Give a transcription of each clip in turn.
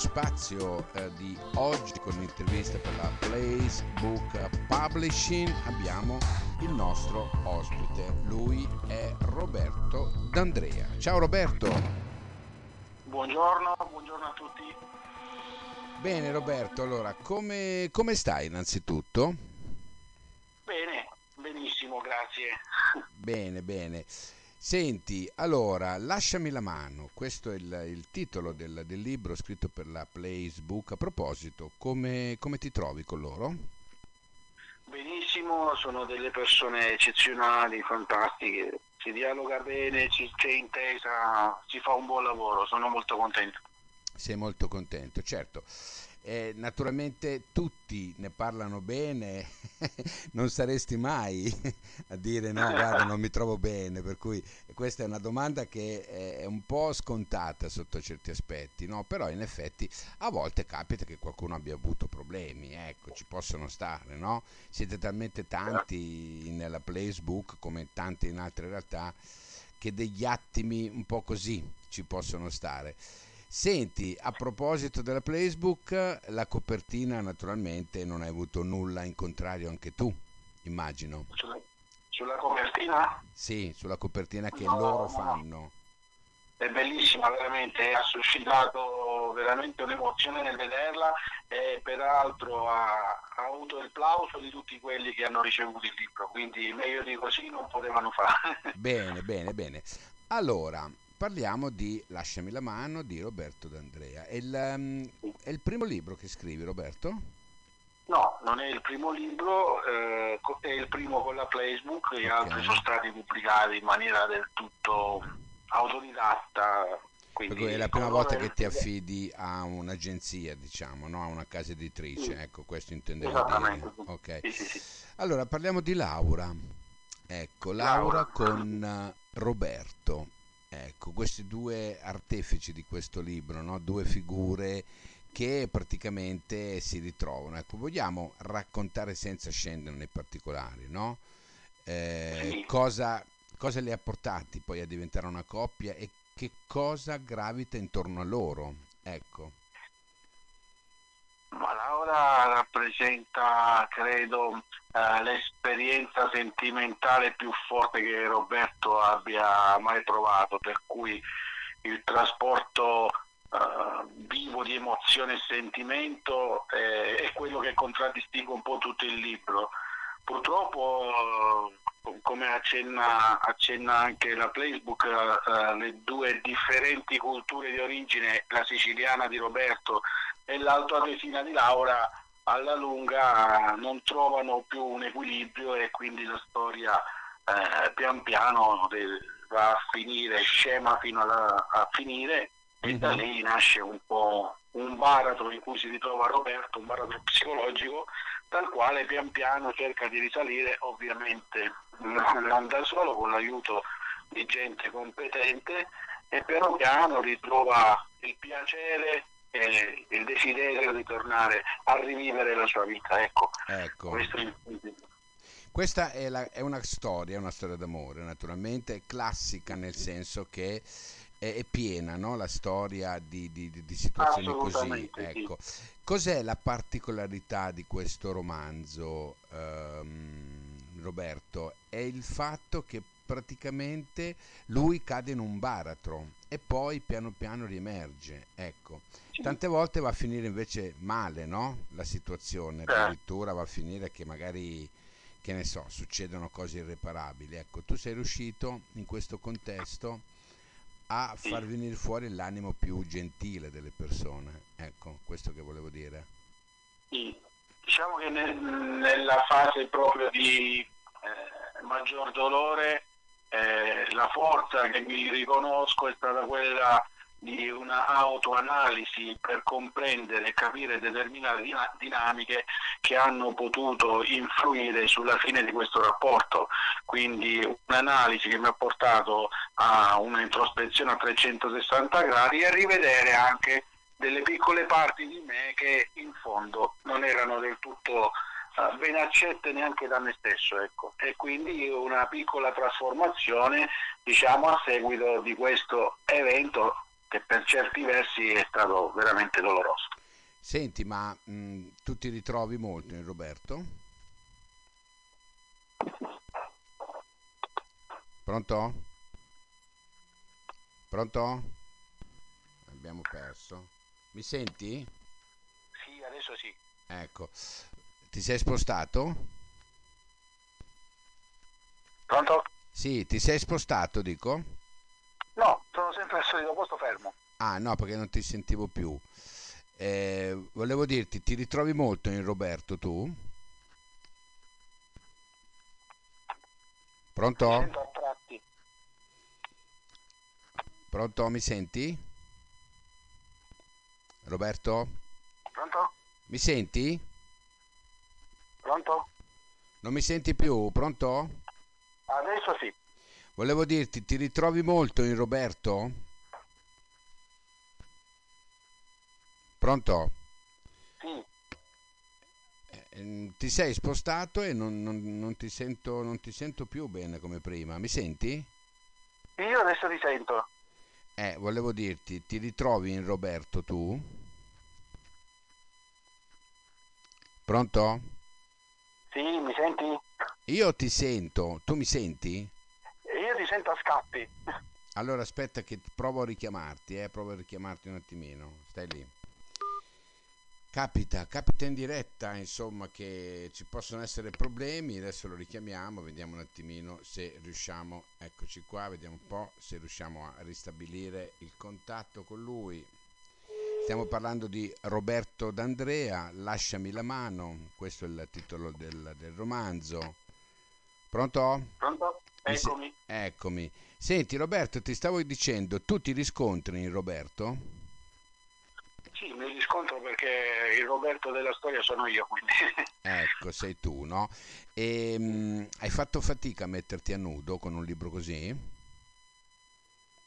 spazio eh, di oggi con l'intervista per la Place Book Publishing abbiamo il nostro ospite. Lui è Roberto D'Andrea. Ciao Roberto. Buongiorno, buongiorno a tutti. Bene Roberto, allora come, come stai innanzitutto? Bene, benissimo, grazie. Bene, bene. Senti, allora, lasciami la mano, questo è il, il titolo del, del, libro scritto per la Facebook. A proposito, come, come, ti trovi con loro? Benissimo, sono delle persone eccezionali, fantastiche, si dialoga bene, ci, c'è intesa, si fa un buon lavoro, sono molto contento. Sei molto contento, certo. Eh, naturalmente tutti ne parlano bene, non saresti mai a dire no, guarda, non mi trovo bene, per cui questa è una domanda che è un po' scontata sotto certi aspetti, no? però in effetti a volte capita che qualcuno abbia avuto problemi, ecco, ci possono stare, no? Siete talmente tanti nella Facebook come tanti in altre realtà che degli attimi un po' così ci possono stare. Senti, a proposito della Facebook, la copertina naturalmente non hai avuto nulla in contrario anche tu, immagino. Sulla, sulla copertina? Sì, sulla copertina che no, loro fanno. È bellissima, veramente, ha suscitato veramente un'emozione nel vederla e peraltro ha, ha avuto il plauso di tutti quelli che hanno ricevuto il libro, quindi meglio di così non potevano fare. Bene, bene, bene. Allora, parliamo di Lasciami la mano di Roberto D'Andrea. È il, um, è il primo libro che scrivi, Roberto? No, non è il primo libro, eh, è il primo con la Playbook, gli okay. altri sono stati pubblicati in maniera del tutto autodidatta. Quindi è la prima volta che ti affidi a un'agenzia, diciamo, no? a una casa editrice, sì. ecco, questo intendevo dire. Okay. Sì, sì, allora, parliamo di Laura. Ecco, Laura, Laura. con Roberto. Ecco, questi due artefici di questo libro, no? due figure che praticamente si ritrovano. Ecco, vogliamo raccontare senza scendere nei particolari, no? eh, cosa, cosa li ha portati poi a diventare una coppia e che cosa gravita intorno a loro. Ecco. Ma Laura rappresenta, credo, eh, l'esperienza sentimentale più forte che Roberto abbia mai provato, per cui il trasporto eh, vivo di emozione e sentimento eh, è quello che contraddistingue un po' tutto il libro. Purtroppo, come accenna, accenna anche la Playbook, eh, le due differenti culture di origine, la siciliana di Roberto e l'altoatesina di Laura alla lunga non trovano più un equilibrio e quindi la storia eh, pian piano va a finire, scema fino alla, a finire e da mhm. lì nasce un po' un baratro in cui si ritrova Roberto, un baratro psicologico dal quale pian piano cerca di risalire ovviamente non da solo con l'aiuto di gente competente e piano piano ritrova il piacere e il desiderio di tornare a rivivere la sua vita. Ecco, ecco. Questa è, la, è, una storia, una storia d'amore, naturalmente classica nel senso che è, è piena no? la storia di, di, di situazioni così. Ecco. Sì. Cos'è la particolarità di questo romanzo, ehm, Roberto? È il fatto che praticamente lui cade in un baratro e poi piano piano riemerge. Ecco. Tante volte va a finire invece male, no? La situazione, addirittura va a finire che magari, che ne so, succedono cose irreparabili. Ecco, tu sei riuscito in questo contesto a far venire fuori l'animo più gentile delle persone. Ecco, questo che volevo dire. Sì. Diciamo che nel, nella fase proprio di eh, maggior dolore eh, la forza che mi riconosco è stata quella di una autoanalisi per comprendere e capire determinate dinamiche che hanno potuto influire sulla fine di questo rapporto. Quindi un'analisi che mi ha portato a una introspezione a 360 gradi e a rivedere anche delle piccole parti di me che in fondo non erano del tutto ben accette neanche da me stesso. Ecco. E quindi una piccola trasformazione diciamo, a seguito di questo evento che per certi versi è stato veramente doloroso. Senti, ma mh, tu ti ritrovi molto in Roberto? Pronto? Pronto? Abbiamo perso. Mi senti? Sì, adesso sì. Ecco. Ti sei spostato? Pronto? Sì, ti sei spostato, dico? No, sono sempre al solito posto fermo. Ah, no, perché non ti sentivo più. Eh, volevo dirti, ti ritrovi molto in Roberto tu? Pronto? Mi sento a tratti. Pronto, mi senti? Roberto? Pronto? Mi senti? Pronto? Non mi senti più? Pronto? Adesso sì. Volevo dirti, ti ritrovi molto in Roberto? Pronto? Sì. Eh, ti sei spostato e non, non- non ti sento, non ti sento più bene come prima. Mi senti? Io adesso ti sento. Eh, volevo dirti, ti ritrovi in Roberto tu? Pronto? Sì, mi senti? Io ti sento, tu mi senti? Io ti sento a scappi. Allora aspetta che provo a richiamarti, eh, provo a richiamarti un attimino, stai lì. Capita, capita in diretta, insomma, che ci possono essere problemi, adesso lo richiamiamo, vediamo un attimino se riusciamo, eccoci qua, vediamo un po' se riusciamo a ristabilire il contatto con lui. Stiamo parlando di Roberto D'Andrea, Lasciami la mano, questo è il titolo del, del romanzo. Pronto? Pronto? Mi se- Eccomi. Eccomi. Senti Roberto, ti stavo dicendo, tu ti riscontri in Roberto? Sì, mi riscontro perché il Roberto della storia sono io, quindi. Ecco, sei tu, no? E, mm, hai fatto fatica a metterti a nudo con un libro così?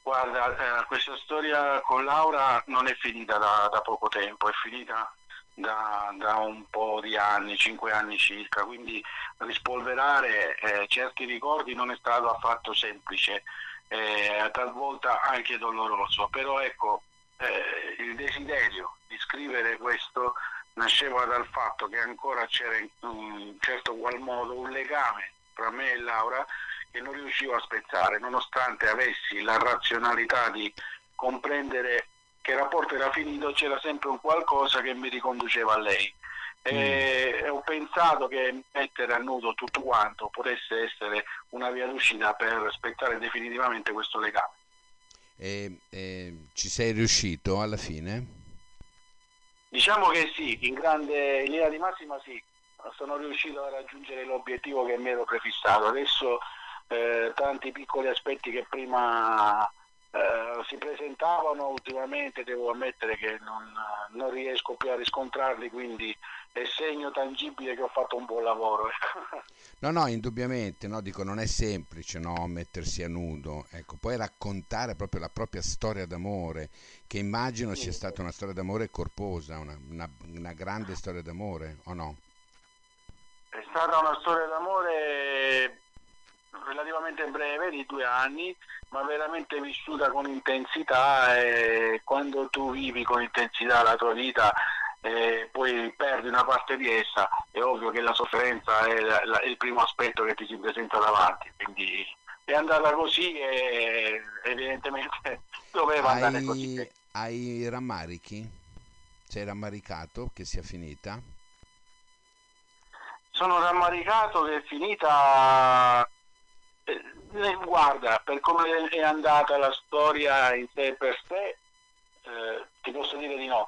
Guarda, eh, questa storia con Laura non è finita da, da poco tempo, è finita da, da un po' di anni, cinque anni circa, quindi rispolverare eh, certi ricordi non è stato affatto semplice, eh, talvolta anche doloroso, però ecco, eh, il desiderio di scrivere questo nasceva dal fatto che ancora c'era in un certo qual modo un legame tra me e Laura che non riuscivo a spezzare, nonostante avessi la razionalità di comprendere che il rapporto era finito, c'era sempre un qualcosa che mi riconduceva a lei. E ho pensato che mettere a nudo tutto quanto potesse essere una via d'uscita per spezzare definitivamente questo legame. E, e ci sei riuscito alla fine? Diciamo che sì, in grande in linea di massima sì, sono riuscito a raggiungere l'obiettivo che mi ero prefissato. Adesso eh, tanti piccoli aspetti che prima eh, si presentavano ultimamente devo ammettere che non, non riesco più a riscontrarli, quindi è segno tangibile che ho fatto un buon lavoro. No, no, indubbiamente, no, dico, non è semplice, no, mettersi a nudo, ecco, poi raccontare proprio la propria storia d'amore, che immagino sia stata una storia d'amore corposa, una, una- una grande storia d'amore, o no? È stata una storia d'amore relativamente breve, di due anni, ma veramente vissuta con intensità e quando tu vivi con intensità la tua vita e poi perdi una parte di essa, è ovvio che la sofferenza è la- la- il primo aspetto che ti si presenta davanti, quindi è andata così e evidentemente doveva andare così. Hai, hai rammarichi? Sei rammaricato che sia finita? Sono rammaricato che è finita. Eh, eh, Guarda, per come è andata la storia in sé per sé, eh, ti posso dire di no.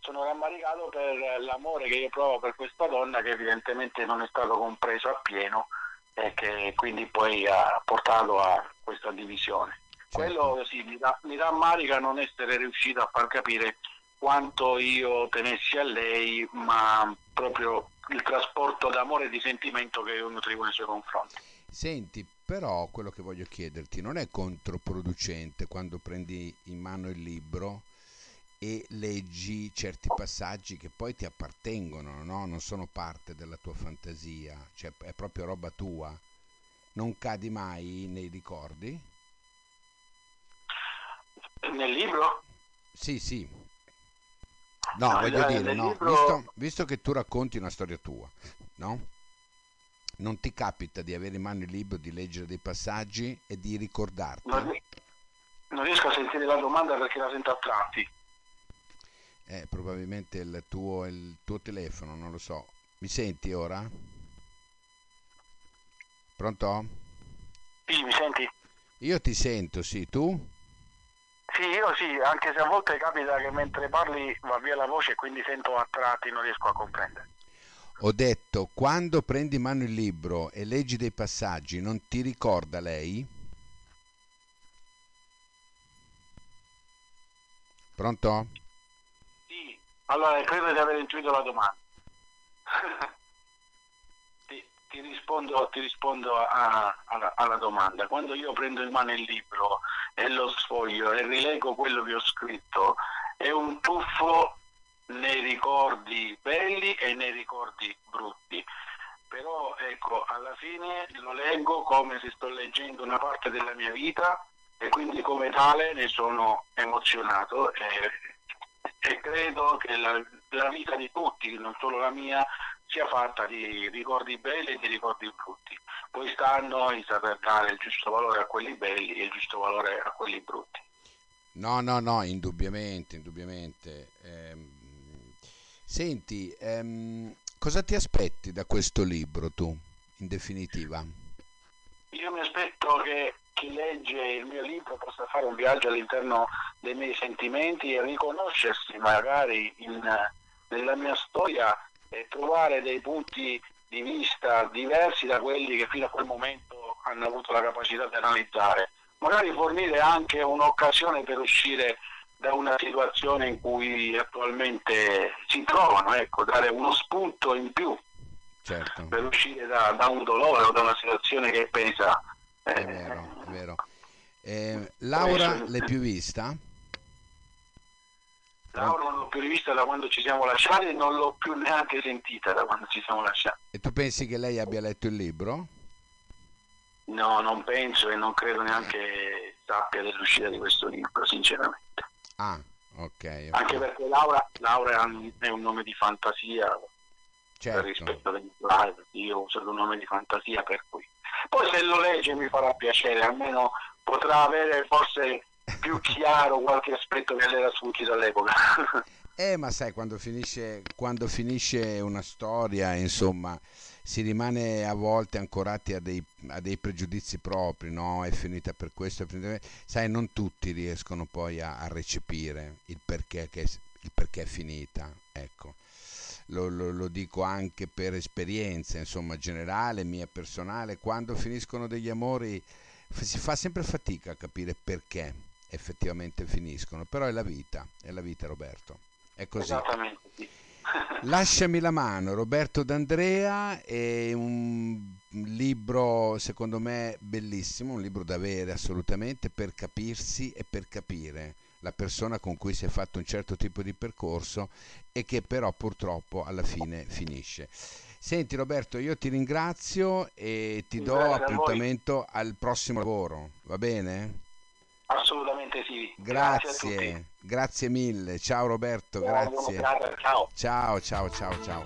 Sono rammaricato per l'amore che io provo per questa donna che evidentemente non è stato compreso appieno e che quindi poi ha portato a questa divisione. Quello sì, mi, ra- mi rammarica non essere riuscito a far capire quanto io tenessi a lei, ma proprio il trasporto d'amore e di sentimento che io nutrivo nei suoi confronti. Senti, però quello che voglio chiederti non è controproducente quando prendi in mano il libro e leggi certi passaggi che poi ti appartengono, no? Non sono parte della tua fantasia, cioè è proprio roba tua. Non cadi mai nei ricordi? Nel libro? Sì, sì. No, no voglio dire, no, libro... visto, visto che tu racconti una storia tua, no? Non ti capita di avere in mano il libro, di leggere dei passaggi e di ricordarti? Non, non riesco a sentire la domanda perché la sento a tratti. Eh, probabilmente il tuo, il tuo telefono, non lo so. Mi senti ora? Pronto? Sì, mi senti? Io ti sento, sì, tu? Sì, io sì, anche se a volte capita che mentre parli va via la voce e quindi sento a tratti, non riesco a comprendere. Ho detto, quando prendi in mano il libro e leggi dei passaggi, non ti ricorda lei? Pronto? Sì, allora credo di aver intuito la domanda. ti, ti, rispondo, ti rispondo a, a, alla domanda. Quando io prendo in mano il libro e lo sfoglio e rilego quello che ho scritto, è un tuffo nei ricordi belli e nei ricordi brutti. Però ecco, alla fine lo leggo come se sto leggendo una parte della mia vita e quindi come tale ne sono emozionato e, e credo che la, la, vita di tutti, non solo la mia, sia fatta di ricordi belli e di ricordi brutti. Poi sta a noi saper dare il giusto valore a quelli belli e il giusto valore a quelli brutti. No, no, no, indubbiamente, indubbiamente. Eh, senti, ehm, cosa ti aspetti da questo libro tu, in definitiva? Io mi aspetto che chi legge il mio libro possa fare un viaggio all'interno dei miei sentimenti e riconoscersi magari in, nella mia storia e trovare dei punti di vista diversi da quelli che fino a quel momento hanno avuto la capacità di analizzare. Magari fornire anche un'occasione per uscire da una situazione in cui attualmente si trovano, ecco, dare uno spunto in più certo. per uscire da, da, un dolore o da una situazione che pesa è vero, è vero. Eh, Laura l'hai più vista? Laura non l'ho più rivista da quando ci siamo lasciati e non l'ho più neanche sentita da quando ci siamo lasciati. E tu pensi che lei abbia letto il libro? No, non penso e non credo neanche sappia dell'uscita di questo libro, sinceramente. Ah, ok. Anche perché Laura, Laura, è un nome di fantasia, certo. rispetto degli live, io usato un nome di fantasia per cui poi se lo legge mi farà piacere, almeno potrà avere forse più chiaro qualche aspetto che le era sfuggito all'epoca. Eh, ma sai, quando finisce, quando finisce una storia, insomma, si rimane a volte ancorati a dei, a dei pregiudizi propri, no? È finita per questo, sai, non tutti riescono poi a, a recepire il perché, che, il perché è finita, ecco lo, lo, lo dico anche per esperienza, insomma, generale, mia personale, quando finiscono degli amori si fa sempre fatica a capire perché effettivamente finiscono, però è la vita, è la vita Roberto, è così. Esattamente, sì. Lasciami la mano, Roberto D'Andrea, è un libro secondo me bellissimo, un libro da avere assolutamente per capirsi e per capire la persona con cui si è fatto un certo tipo di percorso e che però purtroppo alla fine finisce. Senti Roberto, io ti ringrazio e ti do Grazie appuntamento al prossimo lavoro, va bene? Assolutamente sì. Grazie, grazie, grazie mille. Ciao Roberto, grazie. Ciao. Ciao, ciao, ciao, ciao.